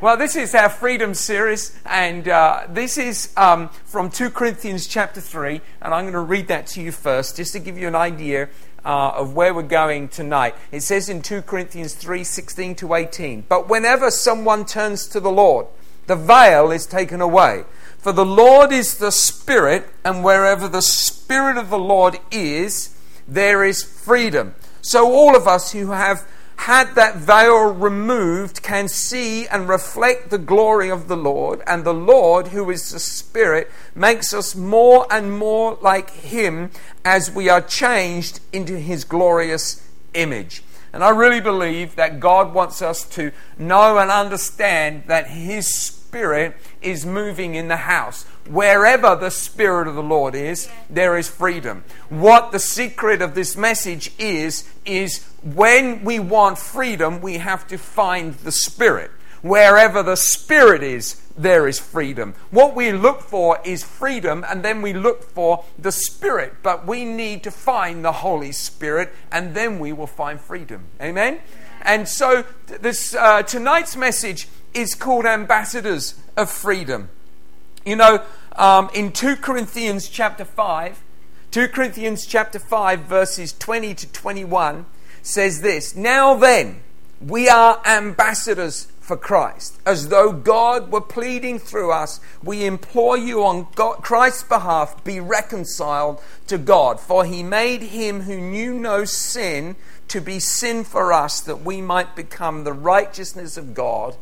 Well, this is our freedom series, and uh, this is um, from 2 Corinthians chapter 3, and I'm going to read that to you first, just to give you an idea uh, of where we're going tonight. It says in 2 Corinthians 3 16 to 18, But whenever someone turns to the Lord, the veil is taken away. For the Lord is the Spirit, and wherever the Spirit of the Lord is, there is freedom. So, all of us who have had that veil removed, can see and reflect the glory of the Lord. And the Lord, who is the Spirit, makes us more and more like Him as we are changed into His glorious image. And I really believe that God wants us to know and understand that His Spirit is moving in the house. Wherever the Spirit of the Lord is, there is freedom. What the secret of this message is, is when we want freedom, we have to find the Spirit. Wherever the Spirit is, there is freedom. What we look for is freedom, and then we look for the Spirit. But we need to find the Holy Spirit, and then we will find freedom. Amen? And so, this uh, tonight's message is called Ambassadors of Freedom. You know, um, in 2 Corinthians chapter 5, 2 Corinthians chapter 5, verses 20 to 21 says this Now then, we are ambassadors for Christ. As though God were pleading through us, we implore you on God, Christ's behalf, be reconciled to God. For he made him who knew no sin to be sin for us, that we might become the righteousness of God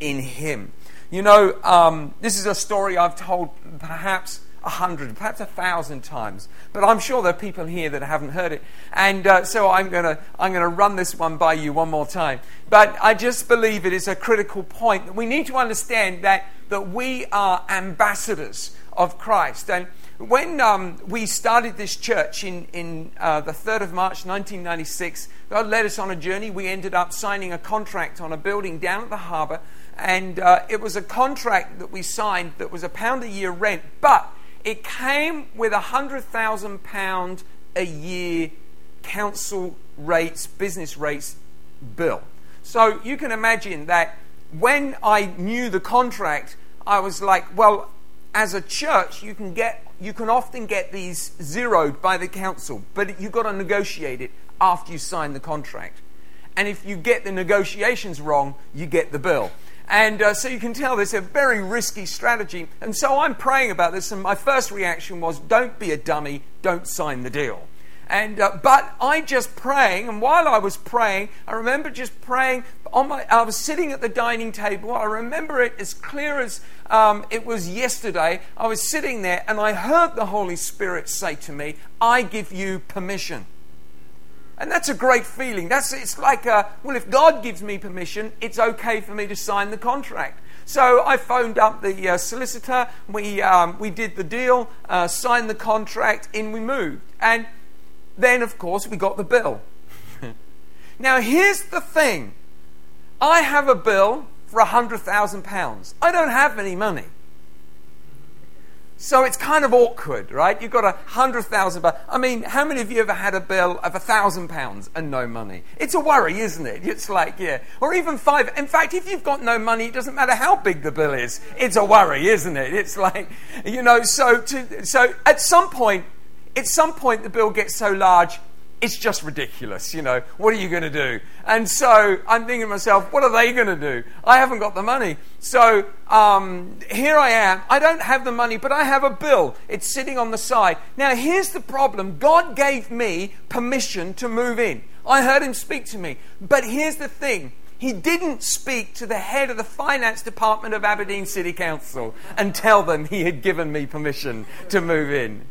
in him. You know, um, this is a story I've told perhaps a hundred, perhaps a thousand times, but I'm sure there are people here that haven't heard it. And uh, so I'm going to I'm to run this one by you one more time. But I just believe it is a critical point that we need to understand that, that we are ambassadors of Christ. And when um, we started this church in, in uh, the 3rd of March 1996, God led us on a journey. We ended up signing a contract on a building down at the harbour and uh, it was a contract that we signed that was a pound a year rent, but it came with a hundred thousand pound a year council rates, business rates bill. So you can imagine that when I knew the contract, I was like, well, as a church, you can get you can often get these zeroed by the council, but you've got to negotiate it after you sign the contract. And if you get the negotiations wrong, you get the bill. And uh, so you can tell this is a very risky strategy. And so I'm praying about this, and my first reaction was don't be a dummy, don't sign the deal. And, uh, but I just praying, and while I was praying, I remember just praying. On my, I was sitting at the dining table. I remember it as clear as um, it was yesterday. I was sitting there, and I heard the Holy Spirit say to me, "I give you permission." And that's a great feeling. That's, it's like, a, well, if God gives me permission, it's okay for me to sign the contract. So I phoned up the uh, solicitor, we, um, we did the deal, uh, signed the contract, and we moved. And then, of course, we got the bill. now, here's the thing I have a bill for £100,000. I don't have any money. So it's kind of awkward, right? You've got a hundred thousand pounds. I mean, how many of you ever had a bill of a thousand pounds and no money? It's a worry, isn't it? It's like, yeah. Or even five. In fact, if you've got no money, it doesn't matter how big the bill is. It's a worry, isn't it? It's like, you know, so to, so at some point, at some point the bill gets so large, it's just ridiculous, you know. What are you going to do? And so I'm thinking to myself, what are they going to do? I haven't got the money. So um, here I am. I don't have the money, but I have a bill. It's sitting on the side. Now, here's the problem God gave me permission to move in. I heard him speak to me. But here's the thing he didn't speak to the head of the finance department of Aberdeen City Council and tell them he had given me permission to move in.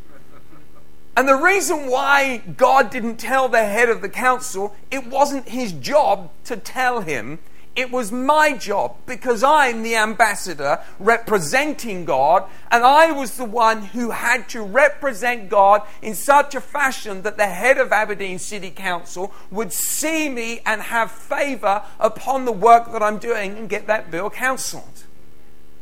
And the reason why God didn't tell the head of the council, it wasn't his job to tell him. It was my job because I'm the ambassador representing God, and I was the one who had to represent God in such a fashion that the head of Aberdeen City Council would see me and have favor upon the work that I'm doing and get that bill cancelled.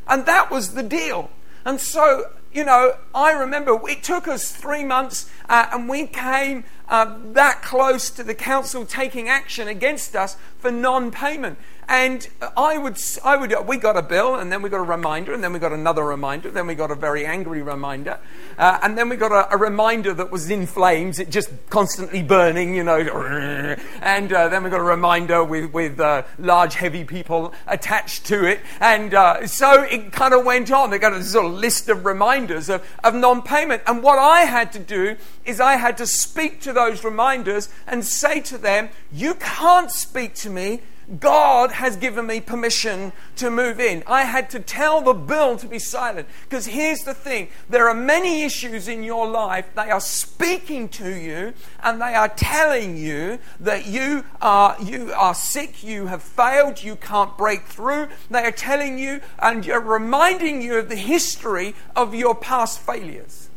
And that was the deal. And so, you know, I remember it took us three months uh, and we came uh, that close to the council taking action against us for non payment. And I would, I would, we got a bill, and then we got a reminder, and then we got another reminder, then we got a very angry reminder, uh, and then we got a, a, reminder that was in flames, it just constantly burning, you know, and uh, then we got a reminder with, with uh, large, heavy people attached to it, and uh, so it kind of went on. They got a sort of list of reminders of, of non-payment, and what I had to do is I had to speak to those reminders and say to them, "You can't speak to me." God has given me permission to move in. I had to tell the bill to be silent. Because here's the thing there are many issues in your life, they are speaking to you and they are telling you that you are, you are sick, you have failed, you can't break through. They are telling you and you're reminding you of the history of your past failures.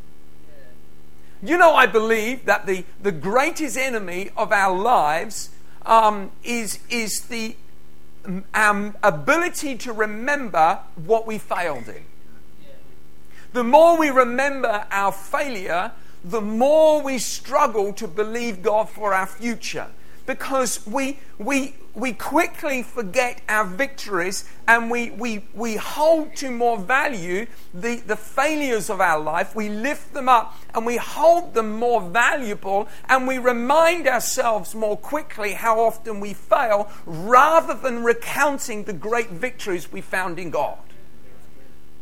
You know, I believe that the, the greatest enemy of our lives um, is, is the um, ability to remember what we failed in. The more we remember our failure, the more we struggle to believe God for our future because we, we, we quickly forget our victories and we, we, we hold to more value the, the failures of our life. We lift them up and we hold them more valuable and we remind ourselves more quickly how often we fail rather than recounting the great victories we found in God.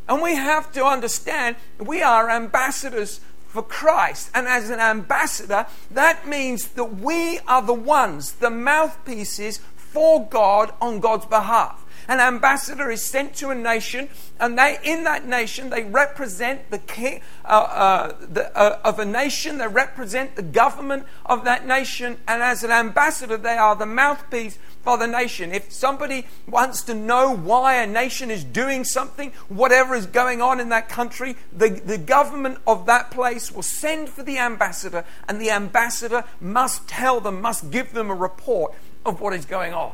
And we have to understand we are ambassadors for Christ. And as an ambassador, that means that we are the ones, the mouthpieces for God on God's behalf. An ambassador is sent to a nation, and they, in that nation, they represent the king uh, uh, the, uh, of a nation. They represent the government of that nation, and as an ambassador, they are the mouthpiece for the nation. If somebody wants to know why a nation is doing something, whatever is going on in that country, the, the government of that place will send for the ambassador, and the ambassador must tell them, must give them a report of what is going on.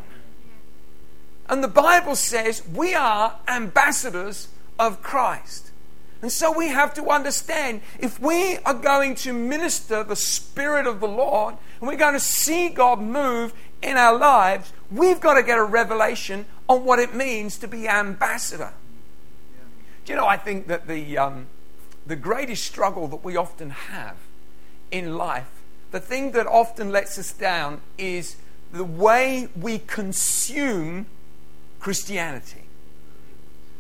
And the Bible says we are ambassadors of Christ. And so we have to understand if we are going to minister the Spirit of the Lord and we're going to see God move in our lives, we've got to get a revelation on what it means to be ambassador. Do you know, I think that the, um, the greatest struggle that we often have in life, the thing that often lets us down is the way we consume Christianity.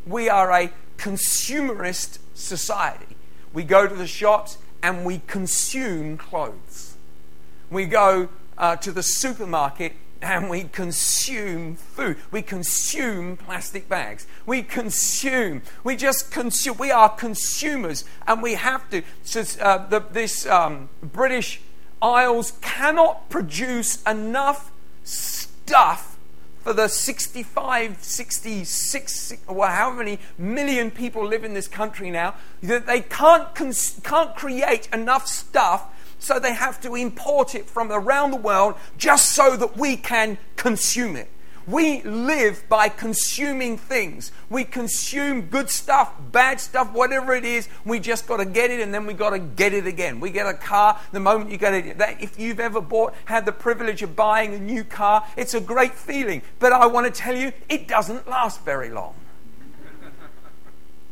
We are a consumerist society. We go to the shops and we consume clothes. We go uh, to the supermarket and we consume food. We consume plastic bags. We consume. We just consume. We are consumers and we have to. So, uh, the, this um, British Isles cannot produce enough stuff for the 65, 66, well, how many million people live in this country now, that they can't, cons- can't create enough stuff, so they have to import it from around the world just so that we can consume it. We live by consuming things. We consume good stuff, bad stuff, whatever it is. We just got to get it and then we got to get it again. We get a car the moment you get it. That, if you've ever bought, had the privilege of buying a new car, it's a great feeling. But I want to tell you, it doesn't last very long.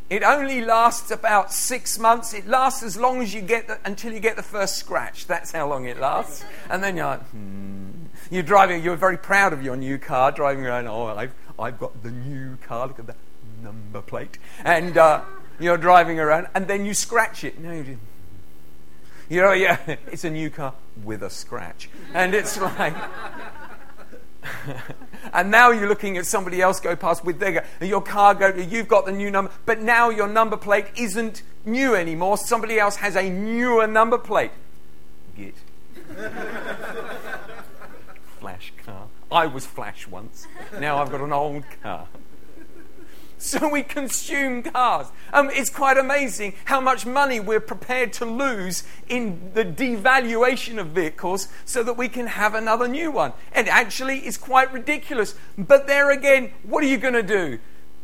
It only lasts about six months. It lasts as long as you get the, until you get the first scratch. That's how long it lasts. And then you're like, hmm. You're driving, you're very proud of your new car, driving around, oh, I've, I've got the new car, look at the number plate. And uh, you're driving around, and then you scratch it. No, you didn't. You know, yeah, it's a new car with a scratch. And it's like. and now you're looking at somebody else go past with their and your car go you've got the new number but now your number plate isn't new anymore somebody else has a newer number plate car. I was flash once. Now I've got an old car. So we consume cars. Um, it's quite amazing how much money we're prepared to lose in the devaluation of vehicles so that we can have another new one. And actually, it's quite ridiculous. But there again, what are you going to do?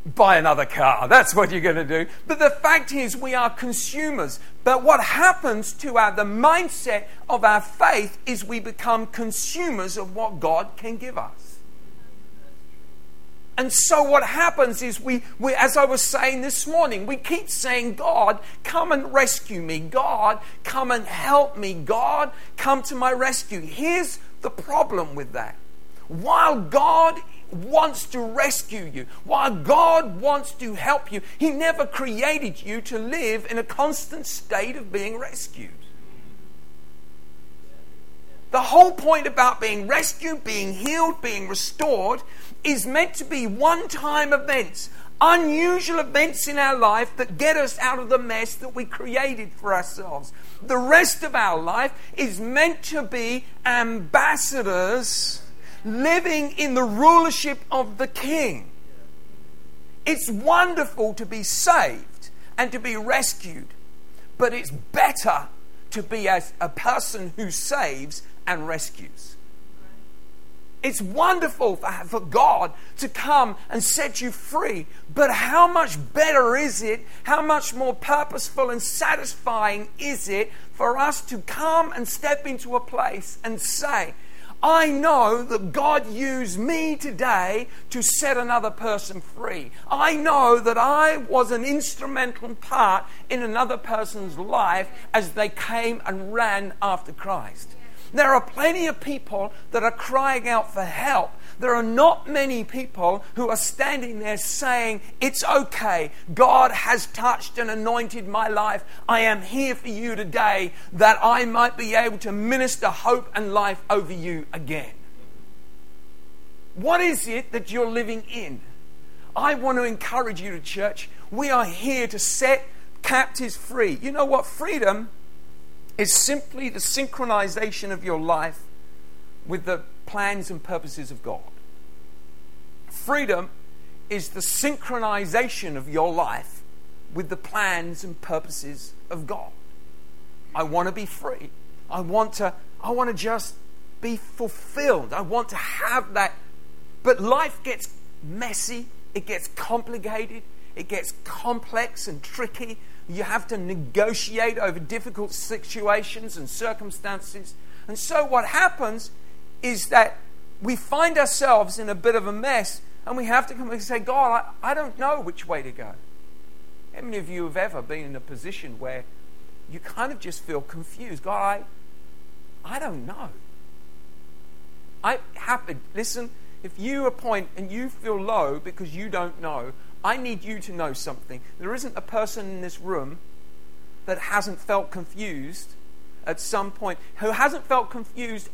Buy another car. That's what you're going to do. But the fact is, we are consumers. But what happens to our, the mindset of our faith is we become consumers of what God can give us. And so what happens is we, we, as I was saying this morning, we keep saying, God, come and rescue me. God, come and help me. God, come to my rescue. Here's the problem with that. While God wants to rescue you, while God wants to help you, He never created you to live in a constant state of being rescued. The whole point about being rescued, being healed, being restored is meant to be one time events, unusual events in our life that get us out of the mess that we created for ourselves. The rest of our life is meant to be ambassadors living in the rulership of the King. It's wonderful to be saved and to be rescued, but it's better to be as a person who saves and rescues. It's wonderful for, God to come and set you free, but how much better is it? How much more purposeful and satisfying is it for us to come and step into a place and say, I know that God used me today to set another person free. I know that I was an instrumental part in another person's life as they came and ran after Christ. There are plenty of people that are crying out for help. There are not many people who are standing there saying, It's okay. God has touched and anointed my life. I am here for you today that I might be able to minister hope and life over you again. What is it that you're living in? I want to encourage you to church. We are here to set captives free. You know what? Freedom is simply the synchronization of your life with the plans and purposes of God. Freedom is the synchronization of your life with the plans and purposes of God. I want to be free. I want to I want to just be fulfilled. I want to have that but life gets messy, it gets complicated, it gets complex and tricky you have to negotiate over difficult situations and circumstances. And so, what happens is that we find ourselves in a bit of a mess and we have to come and say, God, I, I don't know which way to go. How many of you have ever been in a position where you kind of just feel confused? God, I, I don't know. I happen, listen, if you appoint and you feel low because you don't know, I need you to know something. There isn't a person in this room that hasn't felt confused at some point, who hasn't felt confused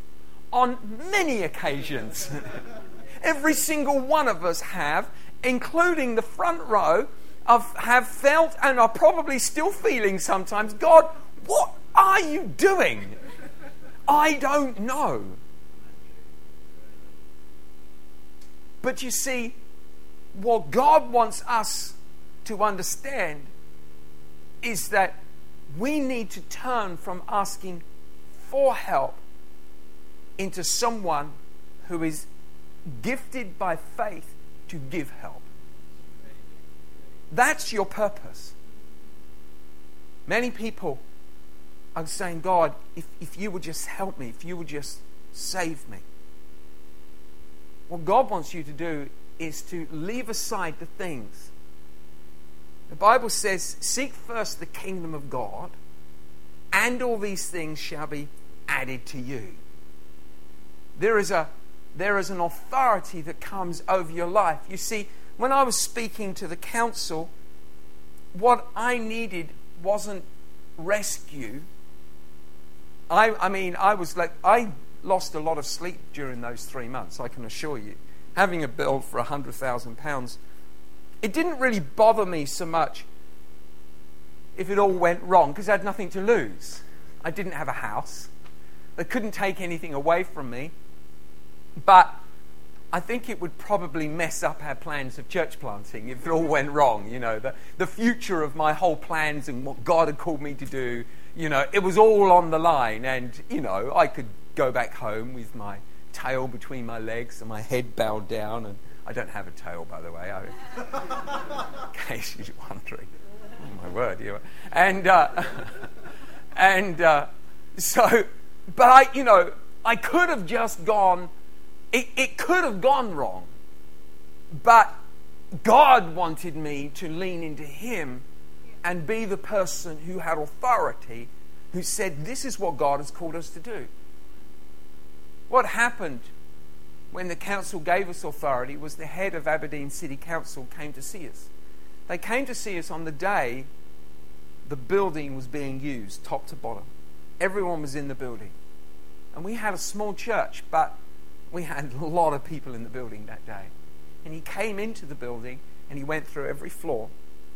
on many occasions. Every single one of us have, including the front row, have felt and are probably still feeling sometimes God, what are you doing? I don't know. But you see, what God wants us to understand is that we need to turn from asking for help into someone who is gifted by faith to give help. That's your purpose. Many people are saying, God, if, if you would just help me, if you would just save me. What God wants you to do is to leave aside the things. The Bible says, Seek first the kingdom of God, and all these things shall be added to you. There is, a, there is an authority that comes over your life. You see, when I was speaking to the council, what I needed wasn't rescue. I, I mean, I was like, I lost a lot of sleep during those three months, I can assure you having a bill for £100,000, it didn't really bother me so much if it all went wrong because I had nothing to lose. I didn't have a house, they couldn't take anything away from me. But I think it would probably mess up our plans of church planting if it all went wrong. You know, the, the future of my whole plans and what God had called me to do, you know, it was all on the line. And, you know, I could go back home with my tail between my legs and my head bowed down. And I don't have a tail, by the way, I, in case you're wondering. Oh, my word, you. And, uh, and uh, so, but I, you know, I could have just gone it, it could have gone wrong, but God wanted me to lean into Him and be the person who had authority, who said, This is what God has called us to do. What happened when the council gave us authority was the head of Aberdeen City Council came to see us. They came to see us on the day the building was being used, top to bottom. Everyone was in the building. And we had a small church, but we had a lot of people in the building that day. And he came into the building and he went through every floor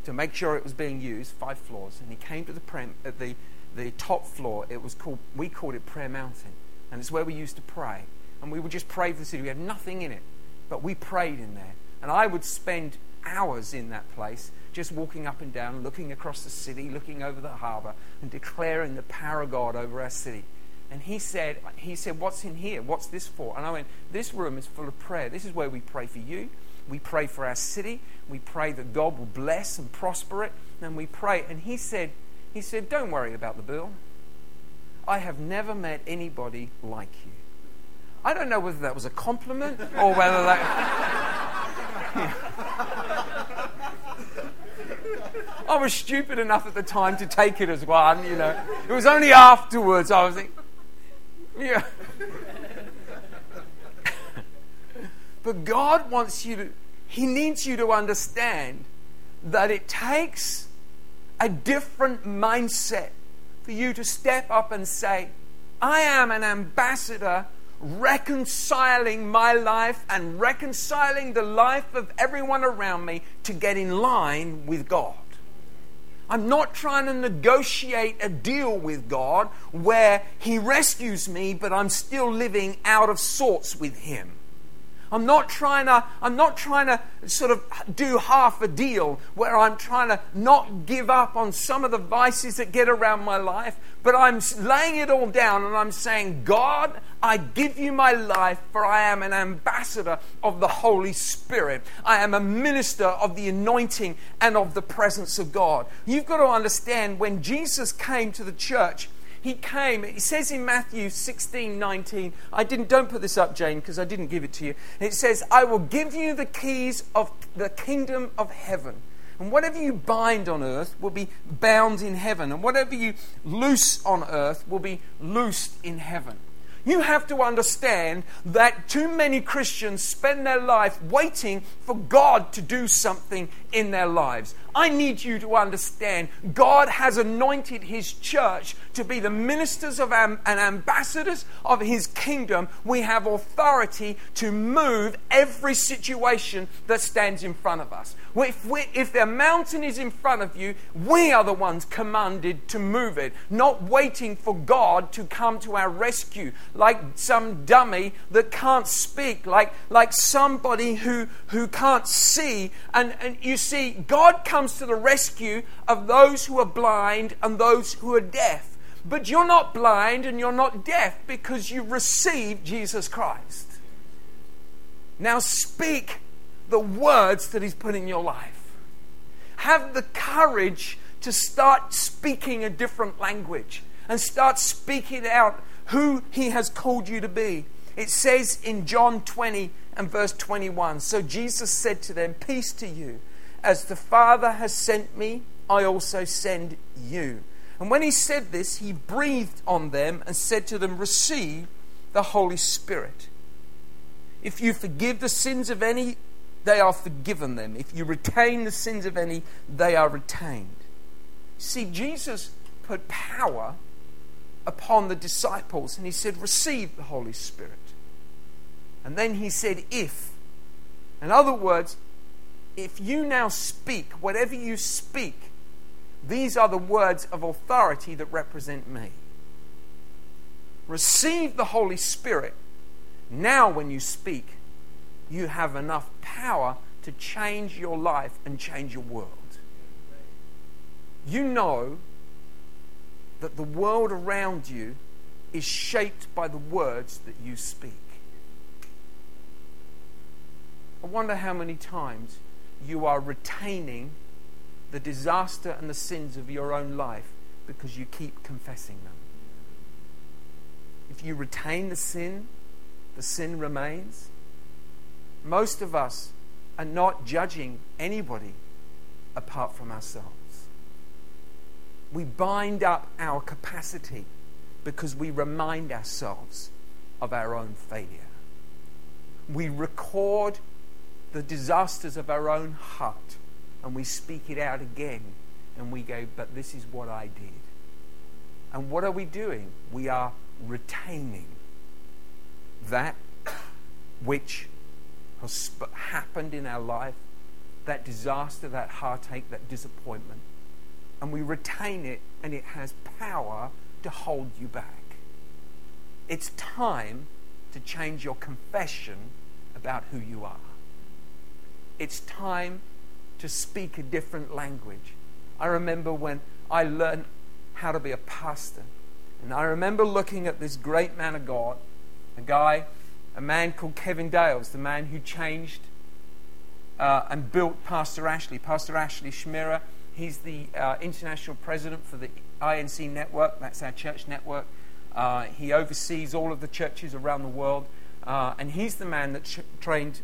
to make sure it was being used, five floors. And he came to the, at uh, the, the top floor. It was called, we called it Prayer Mountain. And it's where we used to pray. And we would just pray for the city. We had nothing in it, but we prayed in there. And I would spend hours in that place just walking up and down, looking across the city, looking over the harbor, and declaring the power of God over our city. And he said, he said, What's in here? What's this for? And I went, This room is full of prayer. This is where we pray for you. We pray for our city. We pray that God will bless and prosper it. And we pray. And he said, he said, Don't worry about the bill. I have never met anybody like you. I don't know whether that was a compliment or whether that. I was stupid enough at the time to take it as one, you know. It was only afterwards I was thinking, yeah. but God wants you to, He needs you to understand that it takes a different mindset for you to step up and say, I am an ambassador reconciling my life and reconciling the life of everyone around me to get in line with God. I'm not trying to negotiate a deal with God where He rescues me, but I'm still living out of sorts with Him. I'm not trying to, I'm not trying to sort of do half a deal where I'm trying to not give up on some of the vices that get around my life, but I'm laying it all down and I'm saying, God, I give you my life, for I am an ambassador of the Holy Spirit. I am a minister of the anointing and of the presence of God. You've got to understand when Jesus came to the church, he came, it says in Matthew 16, 19, I didn't, don't put this up, Jane, because I didn't give it to you. It says, I will give you the keys of the kingdom of heaven. And whatever you bind on earth will be bound in heaven. And whatever you loose on earth will be loosed in heaven. You have to understand that too many Christians spend their life waiting for God to do something in their lives. I need you to understand God has anointed His church to be the ministers of am- and ambassadors of His kingdom. We have authority to move every situation that stands in front of us. If, we, if the mountain is in front of you, we are the ones commanded to move it, not waiting for God to come to our rescue like some dummy that can't speak, like, like somebody who, who can't see. And, and you see, God comes to the rescue of those who are blind and those who are deaf. But you're not blind and you're not deaf because you received Jesus Christ. Now speak the words that He's put in your life. Have the courage to start speaking a different language and start speaking out who He has called you to be. It says in John 20 and verse 21 So Jesus said to them, Peace to you. As the Father has sent me, I also send you. And when he said this, he breathed on them and said to them, Receive the Holy Spirit. If you forgive the sins of any, they are forgiven them. If you retain the sins of any, they are retained. See, Jesus put power upon the disciples and he said, Receive the Holy Spirit. And then he said, If. In other words, if you now speak, whatever you speak, these are the words of authority that represent me. Receive the Holy Spirit. Now, when you speak, you have enough power to change your life and change your world. You know that the world around you is shaped by the words that you speak. I wonder how many times you are retaining the disaster and the sins of your own life because you keep confessing them. If you retain the sin, the sin remains. Most of us are not judging anybody apart from ourselves. We bind up our capacity because we remind ourselves of our own failure. We record the disasters of our own heart and we speak it out again and we go, But this is what I did. And what are we doing? We are retaining that which has happened in our life, that disaster, that heartache, that disappointment. And we retain it, and it has power to hold you back. It's time to change your confession about who you are. It's time to speak a different language. I remember when I learned how to be a pastor. And I remember looking at this great man of God, a guy, a man called Kevin Dales, the man who changed uh, and built Pastor Ashley. Pastor Ashley Schmierer, he's the uh, international president for the INC network, that's our church network. Uh, he oversees all of the churches around the world, uh, and he's the man that ch- trained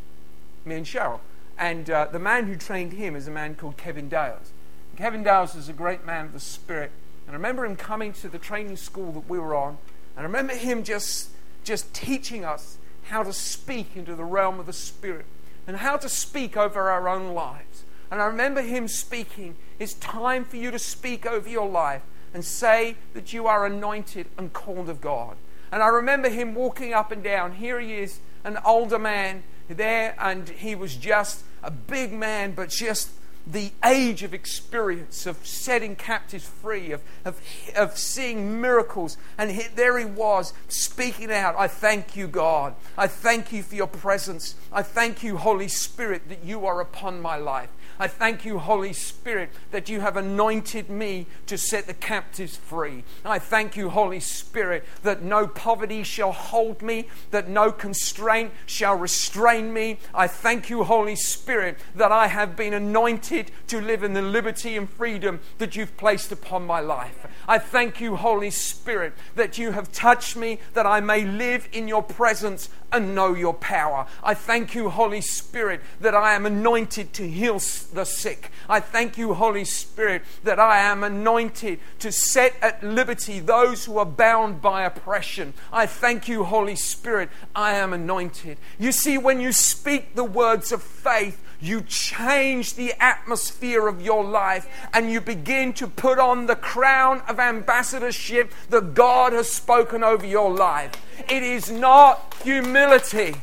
me and Cheryl. And uh, the man who trained him is a man called Kevin Dales. Kevin Dales is a great man of the Spirit. And I remember him coming to the training school that we were on. And I remember him just, just teaching us how to speak into the realm of the Spirit and how to speak over our own lives. And I remember him speaking, It's time for you to speak over your life and say that you are anointed and called of God. And I remember him walking up and down. Here he is, an older man there, and he was just a big man, but just the age of experience of setting captives free, of, of, of seeing miracles. And he, there he was speaking out, I thank you, God. I thank you for your presence. I thank you, Holy Spirit, that you are upon my life. I thank you, Holy Spirit, that you have anointed me to set the captives free. I thank you, Holy Spirit, that no poverty shall hold me, that no constraint shall restrain me. I thank you, Holy Spirit, that I have been anointed to live in the liberty and freedom that you've placed upon my life. I thank you, Holy Spirit, that you have touched me, that I may live in your presence and know your power. I thank you, Holy Spirit, that I am anointed to heal the sick. I thank you, Holy Spirit, that I am anointed to set at liberty those who are bound by oppression. I thank you, Holy Spirit, I am anointed. You see, when you speak the words of faith, you change the atmosphere of your life and you begin to put on the crown of ambassadorship that God has spoken over your life. It is not humility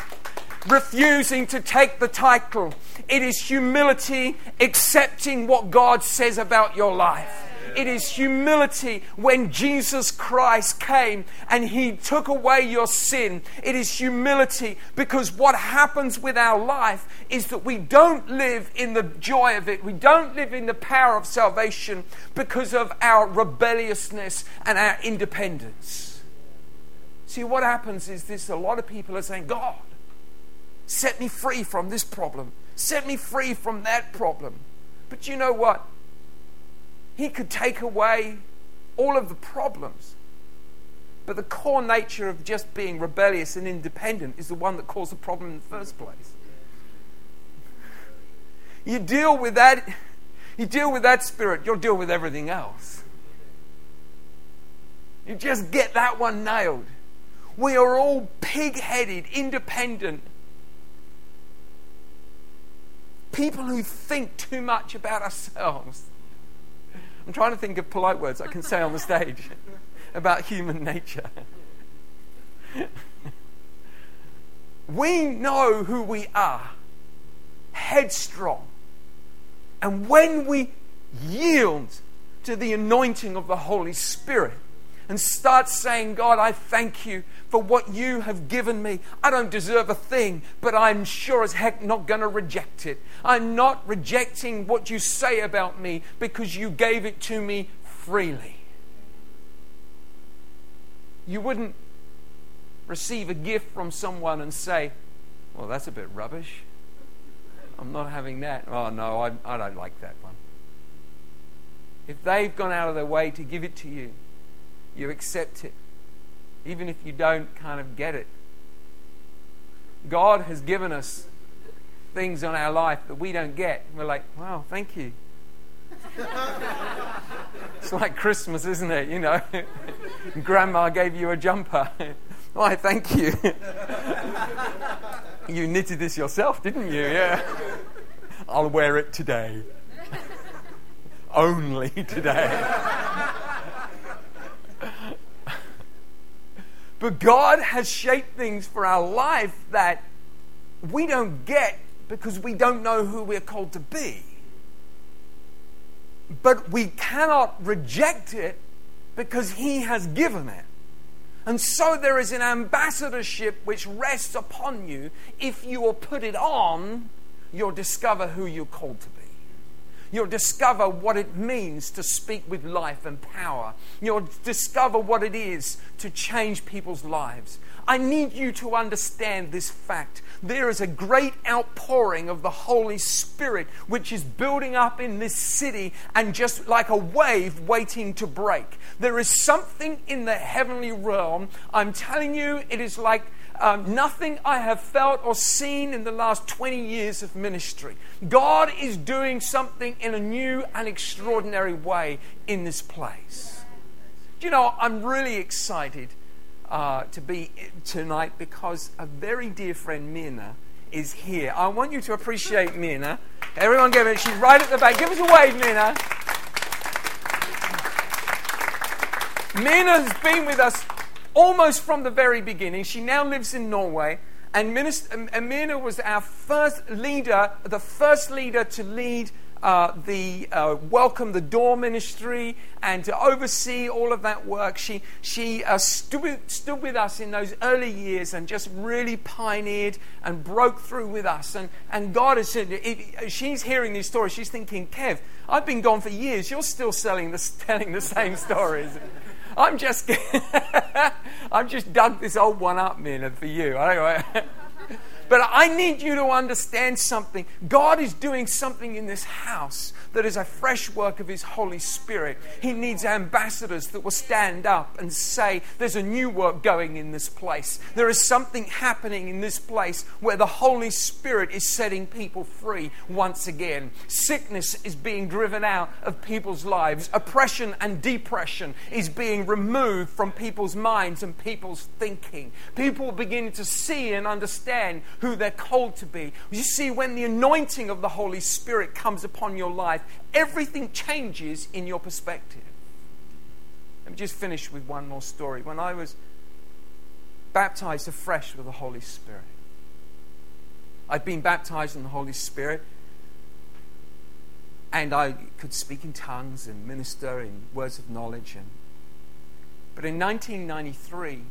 refusing to take the title, it is humility accepting what God says about your life. It is humility when Jesus Christ came and He took away your sin. It is humility because what happens with our life is that we don't live in the joy of it. We don't live in the power of salvation because of our rebelliousness and our independence. See, what happens is this a lot of people are saying, God, set me free from this problem, set me free from that problem. But you know what? He could take away all of the problems. But the core nature of just being rebellious and independent is the one that caused the problem in the first place. You deal with that, you deal with that spirit, you'll deal with everything else. You just get that one nailed. We are all pig headed, independent people who think too much about ourselves. I'm trying to think of polite words I can say on the stage about human nature. we know who we are, headstrong. And when we yield to the anointing of the Holy Spirit, and start saying, God, I thank you for what you have given me. I don't deserve a thing, but I'm sure as heck not going to reject it. I'm not rejecting what you say about me because you gave it to me freely. You wouldn't receive a gift from someone and say, Well, that's a bit rubbish. I'm not having that. Oh, no, I, I don't like that one. If they've gone out of their way to give it to you, you accept it, even if you don't kind of get it. God has given us things on our life that we don't get. We're like, wow, thank you. it's like Christmas, isn't it? You know, Grandma gave you a jumper. Why, thank you. you knitted this yourself, didn't you? Yeah. I'll wear it today. Only today. But God has shaped things for our life that we don't get because we don't know who we're called to be. But we cannot reject it because He has given it. And so there is an ambassadorship which rests upon you. If you will put it on, you'll discover who you're called to be. You'll discover what it means to speak with life and power. You'll discover what it is to change people's lives. I need you to understand this fact. There is a great outpouring of the Holy Spirit which is building up in this city and just like a wave waiting to break. There is something in the heavenly realm. I'm telling you, it is like um, nothing I have felt or seen in the last 20 years of ministry. God is doing something in a new and extraordinary way in this place. Do you know, I'm really excited uh, to be tonight because a very dear friend, Mina, is here. I want you to appreciate Mina. Everyone give it. She's right at the back. Give us a wave, Mina. Mina has been with us almost from the very beginning. She now lives in Norway. And Minister, Amina was our first leader, the first leader to lead uh, the uh, Welcome the Door ministry and to oversee all of that work. She, she uh, stood, stood with us in those early years and just really pioneered and broke through with us. And, and God has said, if, she's hearing these stories, she's thinking, Kev, I've been gone for years. You're still selling the, telling the same stories. I'm just, I've just dug this old one up, man, for you. But I need you to understand something. God is doing something in this house that is a fresh work of His Holy Spirit. He needs ambassadors that will stand up and say, There's a new work going in this place. There is something happening in this place where the Holy Spirit is setting people free once again. Sickness is being driven out of people's lives, oppression and depression is being removed from people's minds and people's thinking. People begin to see and understand who they're called to be. You see, when the anointing of the Holy Spirit comes upon your life, everything changes in your perspective. Let me just finish with one more story. When I was baptized afresh with the Holy Spirit, I'd been baptized in the Holy Spirit, and I could speak in tongues and minister in words of knowledge. And, but in 1993,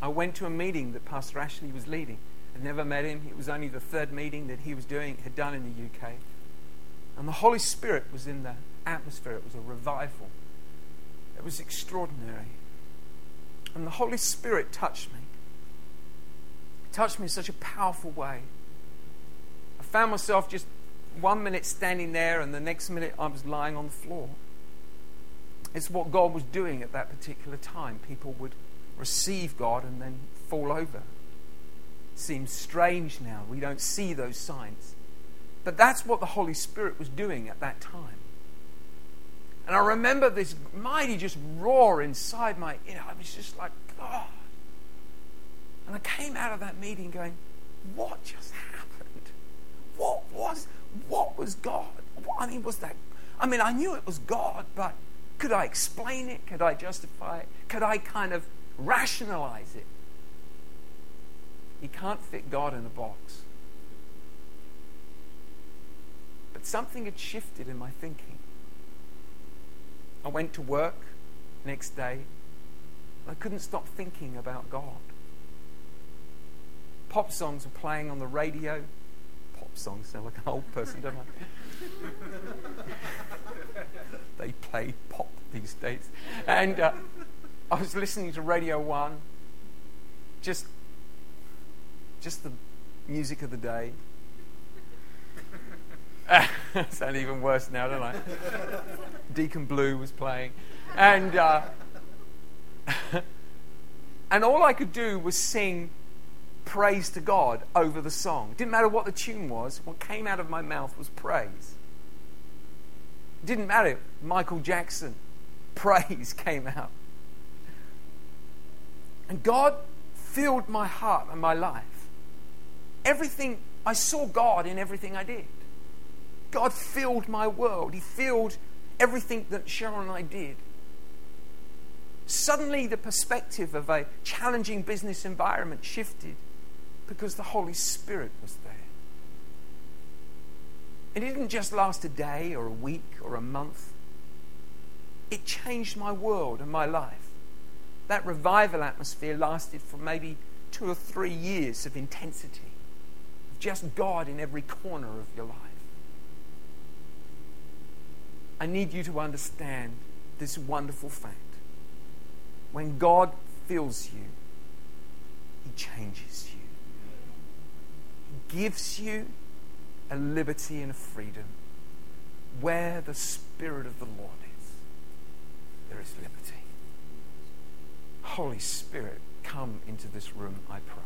I went to a meeting that Pastor Ashley was leading. Never met him. It was only the third meeting that he was doing, had done in the UK. And the Holy Spirit was in the atmosphere. It was a revival. It was extraordinary. And the Holy Spirit touched me. It touched me in such a powerful way. I found myself just one minute standing there, and the next minute I was lying on the floor. It's what God was doing at that particular time. People would receive God and then fall over seems strange now. We don't see those signs. But that's what the Holy Spirit was doing at that time. And I remember this mighty just roar inside my, know, I was just like, God. And I came out of that meeting going, what just happened? What was, what was God? I mean, was that, I mean, I knew it was God, but could I explain it? Could I justify it? Could I kind of rationalize it? You can't fit God in a box. But something had shifted in my thinking. I went to work next day I couldn't stop thinking about God. Pop songs were playing on the radio. Pop songs sound like an old person, don't I? they play pop these days. And uh, I was listening to Radio 1, just, just the music of the day. sound even worse now, don't I? Deacon Blue was playing. And, uh, and all I could do was sing praise to God over the song. Didn't matter what the tune was, what came out of my mouth was praise. Didn't matter. Michael Jackson, praise came out. And God filled my heart and my life. Everything, I saw God in everything I did. God filled my world. He filled everything that Cheryl and I did. Suddenly, the perspective of a challenging business environment shifted because the Holy Spirit was there. It didn't just last a day or a week or a month, it changed my world and my life. That revival atmosphere lasted for maybe two or three years of intensity, just God in every corner of your life. I need you to understand this wonderful fact. When God fills you, He changes you. He gives you a liberty and a freedom. Where the Spirit of the Lord is, there is liberty. Holy Spirit, come into this room, I pray.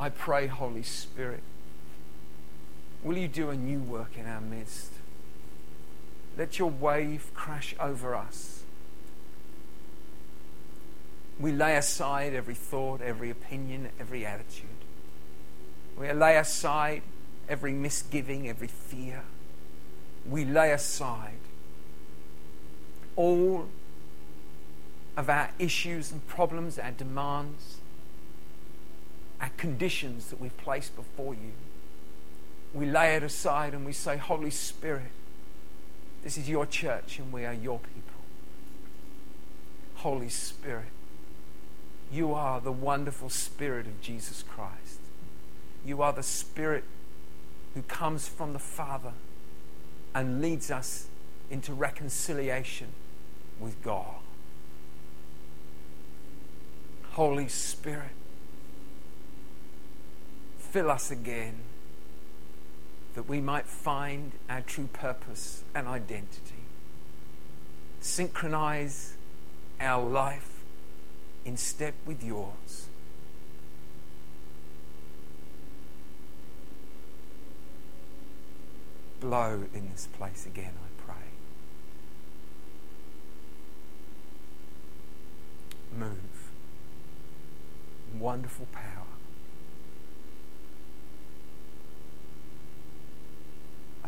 I pray, Holy Spirit, will you do a new work in our midst? Let your wave crash over us. We lay aside every thought, every opinion, every attitude. We lay aside every misgiving, every fear. We lay aside all of our issues and problems, our demands, our conditions that we've placed before you. We lay it aside and we say, Holy Spirit, this is your church and we are your people. Holy Spirit, you are the wonderful Spirit of Jesus Christ. You are the Spirit who comes from the Father and leads us into reconciliation with God. Holy Spirit, fill us again that we might find our true purpose and identity. Synchronize our life in step with yours. Blow in this place again, I pray. Move. Wonderful power. I